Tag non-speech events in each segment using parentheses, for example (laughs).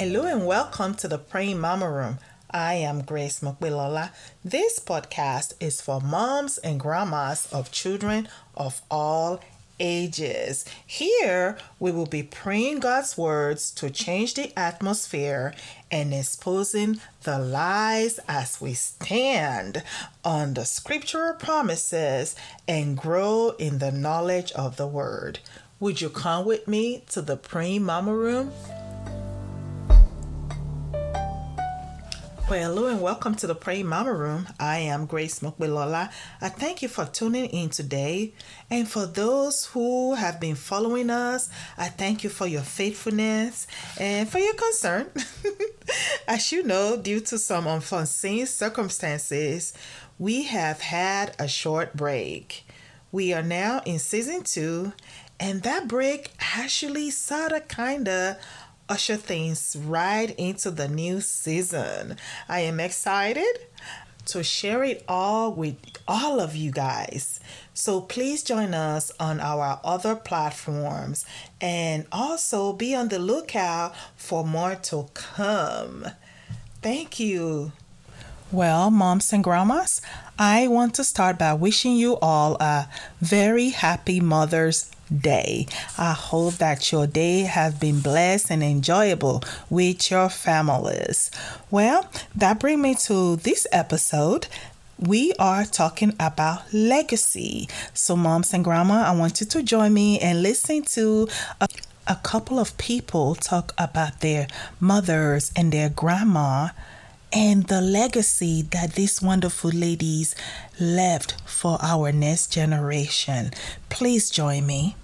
Hello and welcome to the Praying Mama Room. I am Grace Mokbilola. This podcast is for moms and grandmas of children of all ages. Here, we will be praying God's words to change the atmosphere and exposing the lies as we stand on the scriptural promises and grow in the knowledge of the word. Would you come with me to the Praying Mama Room? Well, hello and welcome to the Praying Mama Room. I am Grace Mokbilola. I thank you for tuning in today. And for those who have been following us, I thank you for your faithfulness and for your concern. (laughs) As you know, due to some unforeseen circumstances, we have had a short break. We are now in season two, and that break actually sort of kind of usher things right into the new season. I am excited to share it all with all of you guys. So please join us on our other platforms and also be on the lookout for more to come. Thank you. Well, moms and grandmas, I want to start by wishing you all a very happy Mother's Day. I hope that your day has been blessed and enjoyable with your families. Well, that brings me to this episode. We are talking about legacy. So, moms and grandma, I want you to join me and listen to a a couple of people talk about their mothers and their grandma and the legacy that these wonderful ladies left for our next generation. Please join me.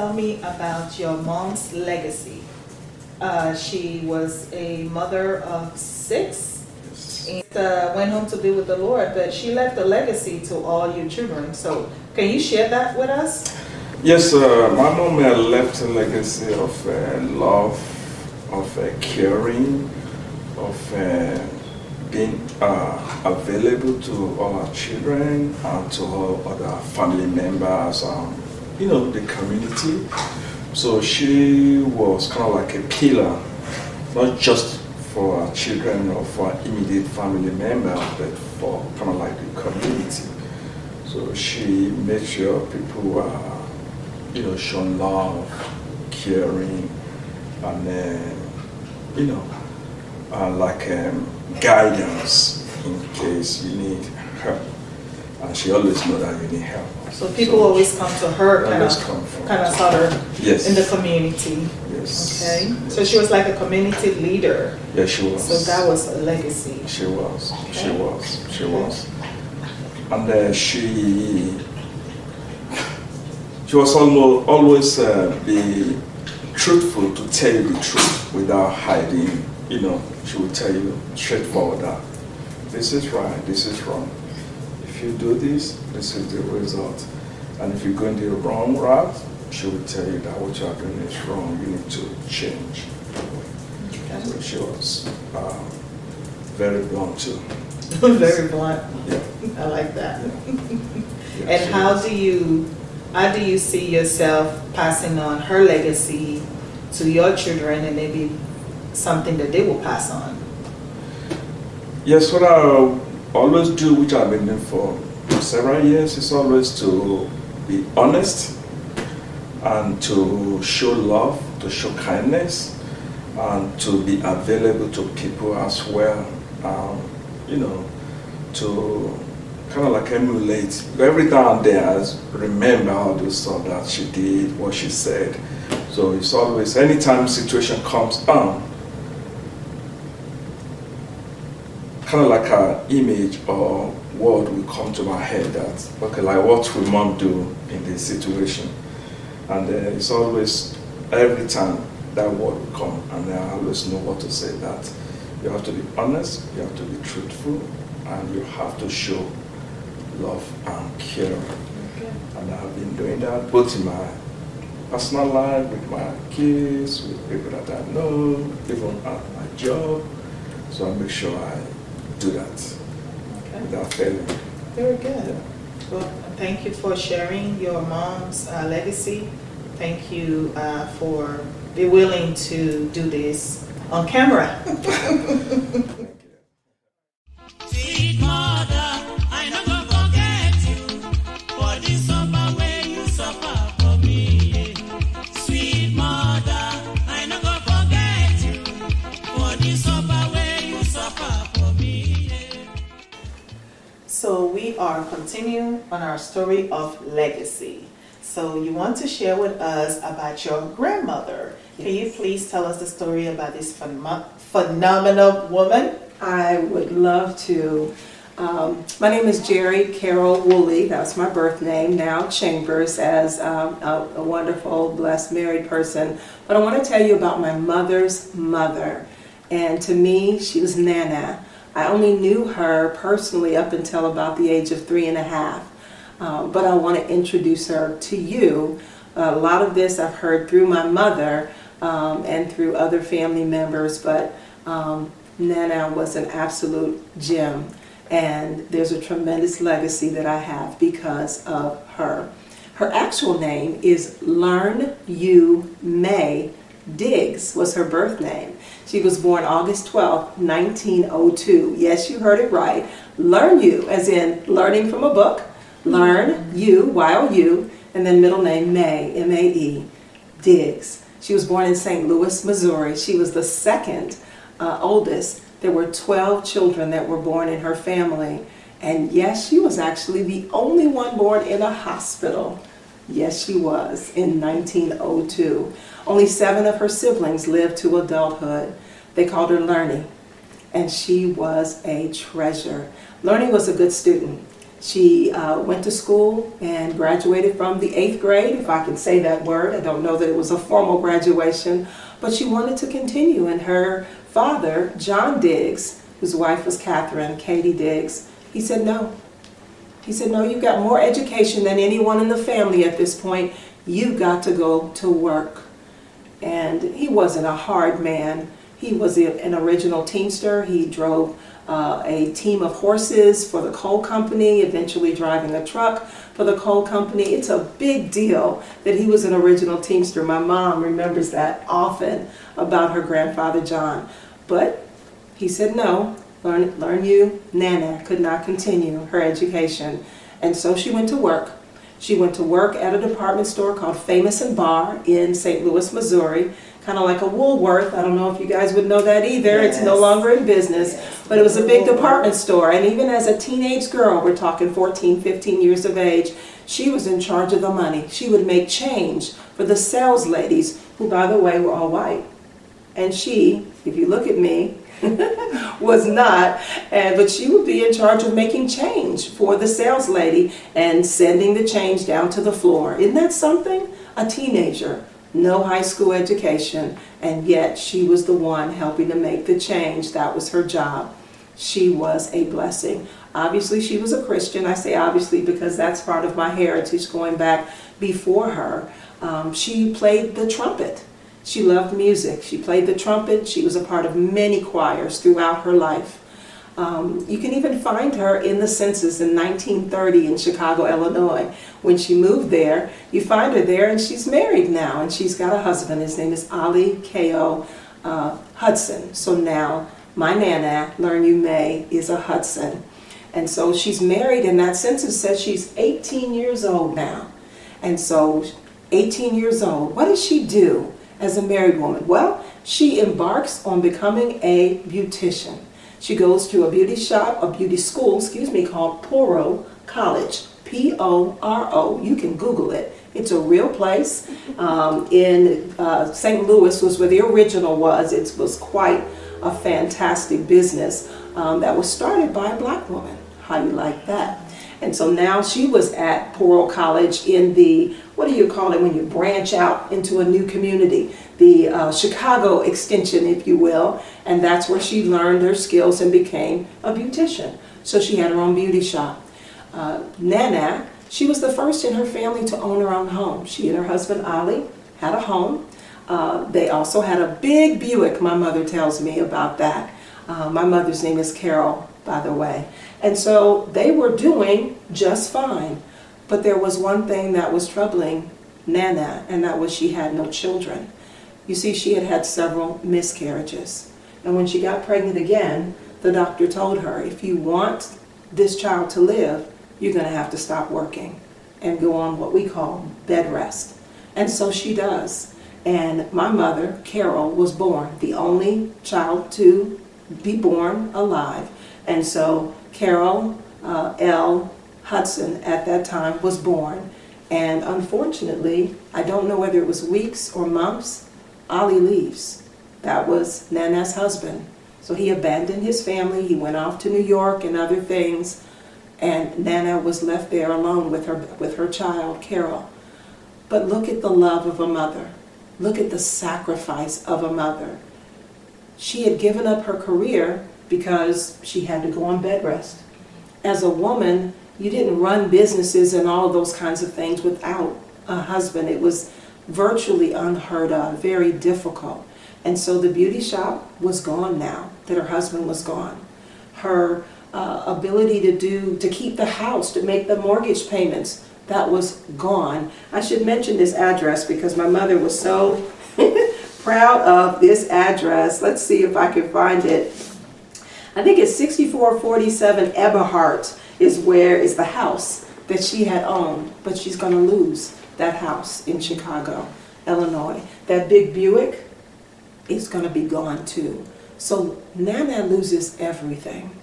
Tell me about your mom's legacy. Uh, she was a mother of six and uh, went home to be with the Lord, but she left a legacy to all your children. So, can you share that with us? Yes, uh, my mom left a legacy of uh, love, of uh, caring, of uh, being uh, available to all our children and to all other family members, um, you know, the community. So she was kind of like a pillar, not just for our children or for immediate family members, but for kind of like the community. So she made sure people were, you know, shown love, caring, and then, you know, uh, like um, guidance in case you need help. And she always know that you need help. So people always come to her, kind of, kind of sort of Yes. in the community. Yes. Okay, so she was like a community leader. Yeah, she was. So that was a legacy. She was. She was. She was. And uh, she she was almost always uh, be truthful to tell you the truth without hiding. You know, she would tell you straightforward that this is right, this is wrong. If you do this, this is the result. And if you go in the wrong route, she will tell you that what you are doing is wrong. You need to change. So she was um, very blunt too. (laughs) Very blunt. Yeah. I like that. (laughs) Yeah, And she how was. do you, how do you see yourself passing on her legacy to your children and maybe something that they will pass on? Yes, what I always do, which I've been doing for several years, is always to be honest and to show love, to show kindness, and to be available to people as well. Um, you know, to kind of like emulate every now and. I remember all the stuff that she did, what she said. So it's always anytime situation comes on, kind of like an image or word will come to my head that okay like what will mom do in this situation and uh, it's always every time that word will come and i always know what to say that you have to be honest you have to be truthful and you have to show love and care. And I've been doing that both in my personal life, with my kids, with people that I know, even at my job. So I make sure I do that Okay. without failing. Very good. Well, thank you for sharing your mom's uh, legacy. Thank you uh, for be willing to do this on camera. (laughs) continuing on our story of legacy. So you want to share with us about your grandmother. Can you please tell us the story about this phenom- phenomenal woman? I would love to. Um, my name is Jerry Carol Woolley. That's my birth name now. Chambers as um, a, a wonderful, blessed, married person. But I want to tell you about my mother's mother. And to me, she was Nana. I only knew her personally up until about the age of three and a half. Um, but I want to introduce her to you. A lot of this I've heard through my mother um, and through other family members, but um, Nana was an absolute gem, and there's a tremendous legacy that I have because of her. Her actual name is Learn You May Diggs was her birth name. She was born August 12, 1902. Yes, you heard it right. Learn You, as in learning from a book. Learn You, while Y-O-U, and then middle name May, M-A-E, Diggs. She was born in St. Louis, Missouri. She was the second uh, oldest. There were 12 children that were born in her family. And yes, she was actually the only one born in a hospital. Yes, she was in 1902. Only seven of her siblings lived to adulthood. They called her Lernie, and she was a treasure. Lernie was a good student. She uh, went to school and graduated from the eighth grade, if I can say that word. I don't know that it was a formal graduation, but she wanted to continue. And her father, John Diggs, whose wife was Catherine, Katie Diggs, he said no. He said, No, you've got more education than anyone in the family at this point. You've got to go to work. And he wasn't a hard man. He was an original teamster. He drove uh, a team of horses for the coal company, eventually driving a truck for the coal company. It's a big deal that he was an original teamster. My mom remembers that often about her grandfather John. But he said no, learn, learn you. Nana could not continue her education. And so she went to work. She went to work at a department store called Famous and Barr in St. Louis, Missouri, kind of like a Woolworth. I don't know if you guys would know that either. It's no longer in business, Yes. but it was a big department store. And even as a teenage girl, we're talking 14, 15 years of age, she was in charge of the money. She would make change for the sales ladies, who, by the way, were all white. And she, if you look at me, (laughs) was not, and but she would be in charge of making change for the sales lady and sending the change down to the floor. Isn't that something? A teenager, no high school education, and yet she was the one helping to make the change. That was her job. She was a blessing. Obviously, she was a Christian. I say obviously because that's part of my heritage going back before her. Um, she played the trumpet. She loved music. She played the trumpet. She was a part of many choirs throughout her life. Um, you can even find her in the census in 1930 in Chicago, Illinois. When she moved there, you find her there, and she's married now, and she's got a husband. His name is Ali K.O. Uh, Hudson. So now, my Nana, Learn You May, is a Hudson. And so she's married, and that census says she's 18 years old now. And so, 18 years old, what does she do as a married woman? Well, she embarks on becoming a beautician. She goes to a beauty shop, a beauty school, excuse me, called Poro College. P O R O. You can Google it. It's a real place. Um, in uh, St. Louis was where the original was. It was quite a fantastic business um, that was started by a black woman. How you like that? And so now she was at Poro College in the, what do you call it when you branch out into a new community? The uh, Chicago extension, if you will. And that's where she learned her skills and became a beautician. So she had her own beauty shop. uh, Nana, she was the first in her family to own her own home. She and her husband Ali had a home. Uh, they also had a big Buick, my mother tells me about that. Uh, my mother's name is Carol, by the way. And so they were doing just fine. But there was one thing that was troubling Nana, and that was she had no children. You see, she had had several miscarriages. And when she got pregnant again, the doctor told her, if you want this child to live, you're going to have to stop working and go on what we call bed rest. And so she does. And my mother, Carol, was born, the only child to be born alive. And so Carol uh, L. Hudson at that time was born. And unfortunately, I don't know whether it was weeks or months, Ali leaves. That was Nana's husband. So he abandoned his family. He went off to New York and other things. And Nana was left there alone with her, with her child, Carol. But look at the love of a mother. Look at the sacrifice of a mother. She had given up her career because she had to go on bed rest. As a woman, you didn't run businesses and all of those kinds of things without a husband. It was virtually unheard of, very difficult. And so the beauty shop was gone now that her husband was gone. Her uh, ability to do to keep the house, to make the mortgage payments, that was gone. I should mention this address because my mother was so (laughs) proud of this address. Let's see if I can find it. I think it's 6447 Eberhart is where is the house that she had owned, but she's going to lose that house in Chicago, Illinois. That big Buick is going to be gone too. So Nana loses everything,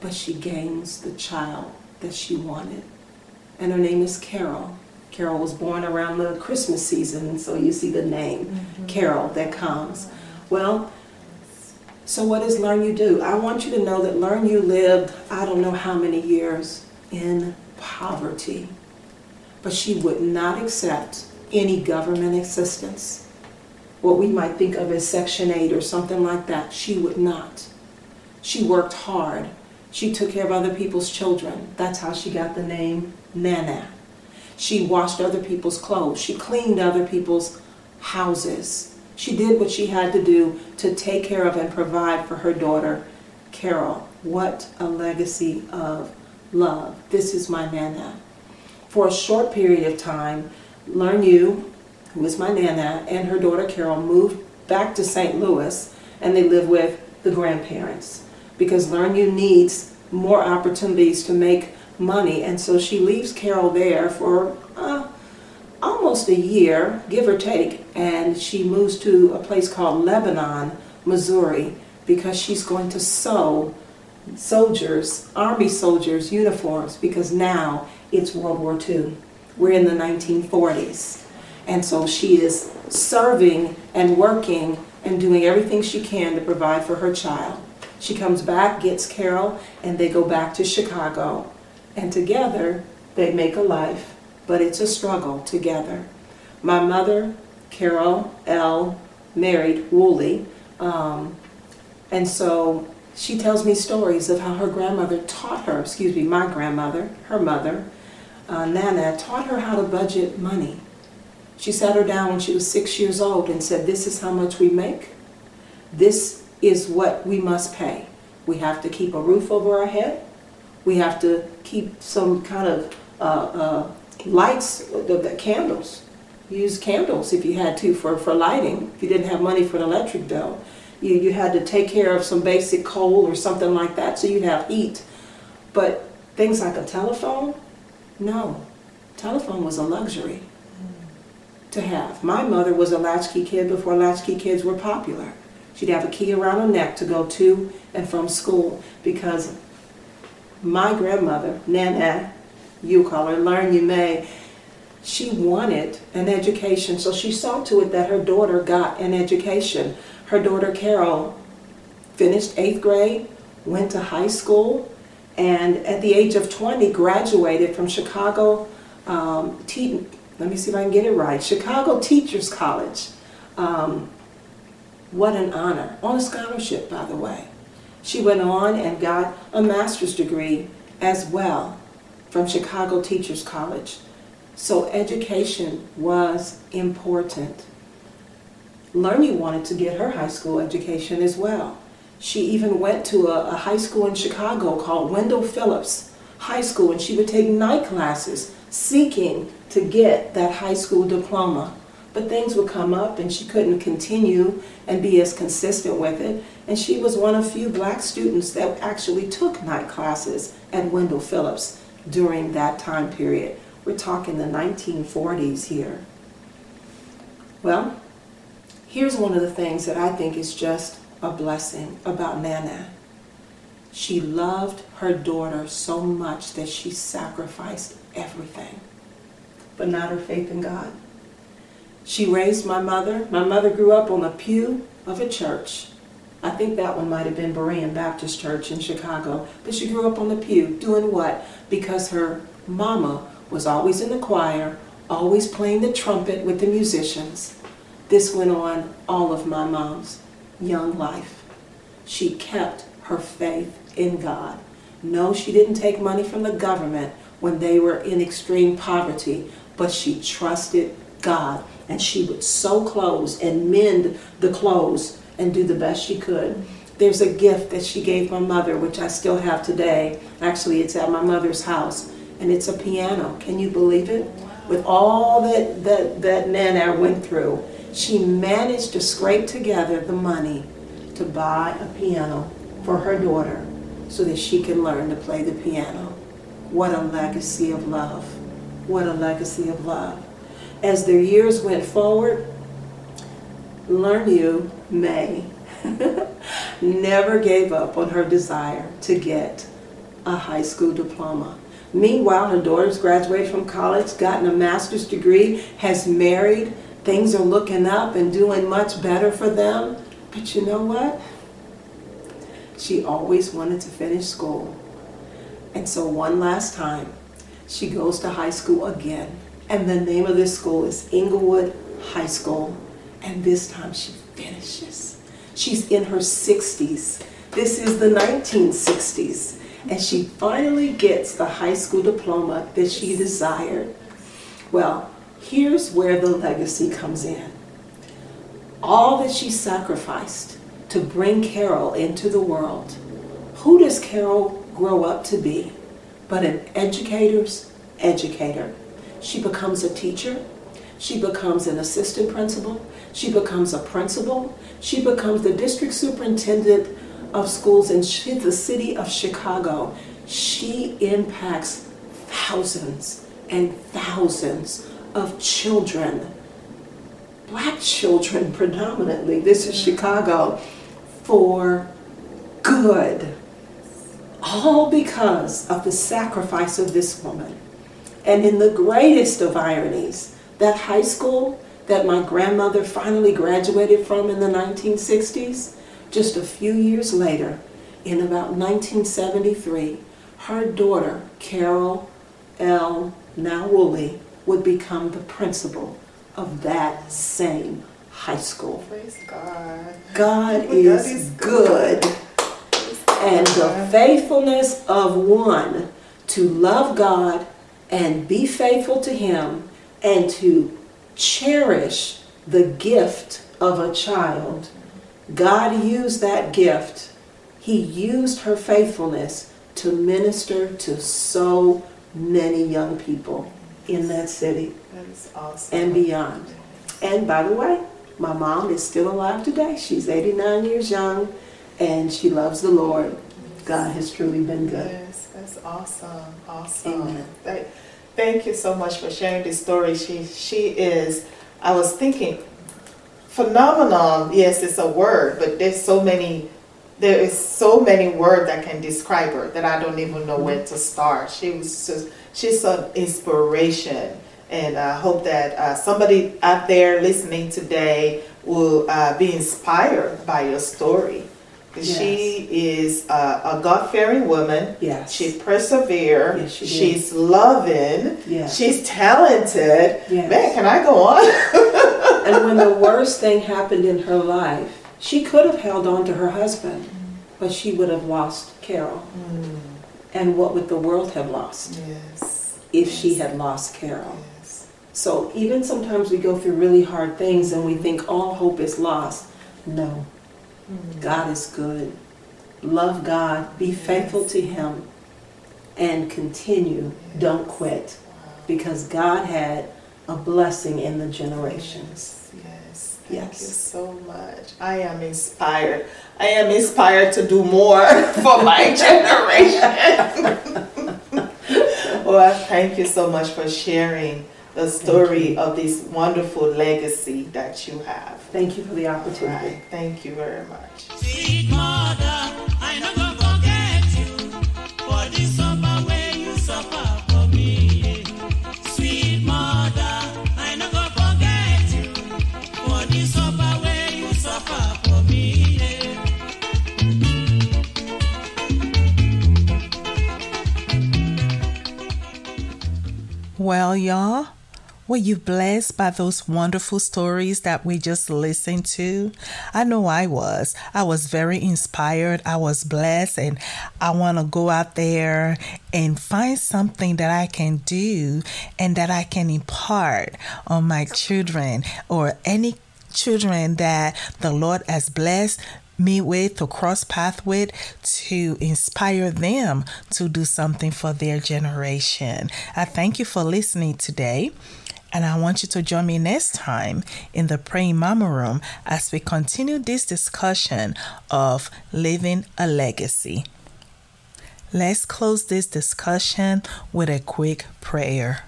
but she gains the child that she wanted. And her name is Carol. Carol was born around the Christmas season, so you see the name mm-hmm. Carol that comes. Well, so what does Learn You do? I want you to know that Learn You lived, I don't know how many years, in poverty. But she would not accept any government assistance. What we might think of as Section 8 or something like that. She would not. She worked hard. She took care of other people's children. That's how she got the name Nana. She washed other people's clothes. She cleaned other people's houses. She did what she had to do to take care of and provide for her daughter, Carol. What a legacy of love. This is my Nana. For a short period of time, Learn You, who is my Nana, and her daughter Carol moved back to St. Louis and they live with the grandparents because Learn You needs more opportunities to make money. And so she leaves Carol there for almost a year, give or take, and she moves to a place called Lebanon, Missouri, because she's going to sew soldiers, army soldiers' uniforms, because now it's World War II. We're in the 1940s. And so she is serving and working and doing everything she can to provide for her child. She comes back, gets Carol, and they go back to Chicago. And together they make a life, but it's a struggle together. My mother, Carol L., married Woolley, um, and so she tells me stories of how her grandmother taught her, excuse me, my grandmother, her mother, uh, Nana, taught her how to budget money. She sat her down when she was six years old and said, This is how much we make. This is what we must pay. We have to keep a roof over our head. We have to keep some kind of uh, uh, lights, the, the candles. Use candles if you had to for, for lighting, if you didn't have money for an electric bill. You, you had to take care of some basic coal or something like that so you'd have heat. But things like a telephone, no. Telephone was a luxury to have. My mother was a latchkey kid before latchkey kids were popular. She'd have a key around her neck to go to and from school because my grandmother, Nana, you call her, learn you may, she wanted an education, so she saw to it that her daughter got an education. Her daughter Carol finished eighth grade, went to high school, and at the age of 20 graduated from Chicago, um, te- let me see if I can get it right, Chicago Teachers College. Um, what an honor, on a scholarship, by the way. She went on and got a master's degree as well from Chicago Teachers College. So education was important. Lernie wanted to get her high school education as well. She even went to a, a high school in Chicago called Wendell Phillips High School, and she would take night classes seeking to get that high school diploma. But things would come up, and she couldn't continue and be as consistent with it. And she was one of few black students that actually took night classes at Wendell Phillips during that time period. We're talking the 1940s here. Well, here's one of the things that I think is just a blessing about Nana. She loved her daughter so much that she sacrificed everything, but not her faith in God. She raised my mother. My mother grew up on the pew of a church. I think that one might have been Berean Baptist Church in Chicago. But she grew up on the pew doing what? Because her mama was always in the choir, always playing the trumpet with the musicians. This went on all of my mom's young life. She kept her faith in God. No, she didn't take money from the government when they were in extreme poverty, but she trusted God. And she would sew clothes and mend the clothes and do the best she could. There's a gift that she gave my mother, which I still have today. Actually, it's at my mother's house, and it's a piano. Can you believe it? With all that, that, that Nana went through, she managed to scrape together the money to buy a piano for her daughter so that she can learn to play the piano. What a legacy of love. What a legacy of love. As their years went forward, Learn You, May, (laughs) never gave up on her desire to get a high school diploma. Meanwhile, her daughter's graduated from college, gotten a master's degree, has married. Things are looking up and doing much better for them. But you know what? She always wanted to finish school. And so, one last time, she goes to high school again. And the name of this school is Englewood High School. And this time she finishes. She's in her 60s. This is the 1960s. And she finally gets the high school diploma that she desired. Well, here's where the legacy comes in. All that she sacrificed to bring Carol into the world. Who does Carol grow up to be? But an educator's educator. She becomes a teacher. She becomes an assistant principal. She becomes a principal. She becomes the district superintendent of schools in the city of Chicago. She impacts thousands and thousands of children, black children predominantly. This is Chicago for good. All because of the sacrifice of this woman. And in the greatest of ironies, that high school that my grandmother finally graduated from in the 1960s, just a few years later, in about 1973, her daughter, Carol L. Now Woolley, would become the principal of that same high school. Praise God. God God is is good. And the faithfulness of one to love God and be faithful to Him and to cherish the gift of a child. God used that gift. He used her faithfulness to minister to so many young people in that city That is awesome. and beyond. And by the way, my mom is still alive today. She's 89 years young and she loves the Lord. God has truly been good. Yes, that's awesome. Awesome. Amen. Th- Thank you so much for sharing this story. She she is. I was thinking, phenomenon. Yes, it's a word, but there's so many. There is so many words that can describe her that I don't even know where to start. She was just. She's an inspiration, and I hope that uh, somebody out there listening today will uh, be inspired by your story. 'Cause She is uh, a God-fearing woman. Yes. She persevere. Yes, she. She's loving. Yes. She's talented. Yes. Man, can I go on? (laughs) And when the worst thing happened in her life, she could have held on to her husband, but she would have lost Carol. And what would the world have lost Yes. if she had lost Carol? Yes. So even sometimes we go through really hard things and we think all hope is lost. No, God is good. Love God, be faithful to Him, and continue. Don't quit because God had a blessing in the generations. Yes, yes. Thank Yes. you so much. I am inspired. I am inspired to do more (laughs) for my (laughs) generation. (laughs) well, thank you so much for sharing the story of this wonderful legacy that you have. Thank you for the opportunity. Right. Thank you very much. Sweet mother, I no go forget you for the suffer way you suffer for me. Sweet mother, I no go forget you for the suffer way you suffer for me. Well, y'all, were you blessed by those wonderful stories that we just listened to? I know I was. I was very inspired. I was blessed, and I want to go out there and find something that I can do and that I can impart on my children or any children that the Lord has blessed me with to cross path with to inspire them to do something for their generation. I thank you for listening today. And I want you to join me next time in the Praying Mama Room as we continue this discussion of living a legacy. Let's close this discussion with a quick prayer.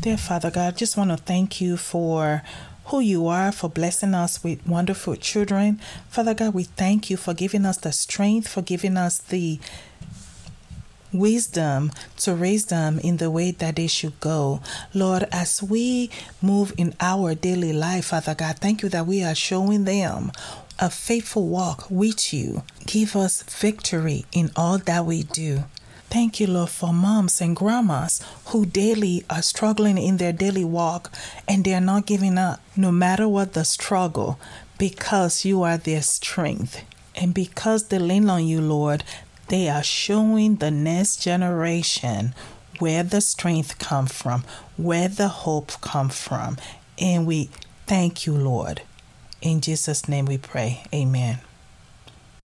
Dear Father God, I just want to thank you for who you are, for blessing us with wonderful children. Father God, we thank you for giving us the strength, for giving us the wisdom to raise them in the way that they should go. Lord, as we move in our daily life, Father God, thank you that we are showing them a faithful walk with you. Give us victory in all that we do. Thank you, Lord, for moms and grandmas who daily are struggling in their daily walk and they are not giving up no matter what the struggle because you are their strength. And because they lean on you, Lord, they are showing the next generation where the strength come from, where the hope come from. And we thank you, Lord. In Jesus' name we pray. Amen.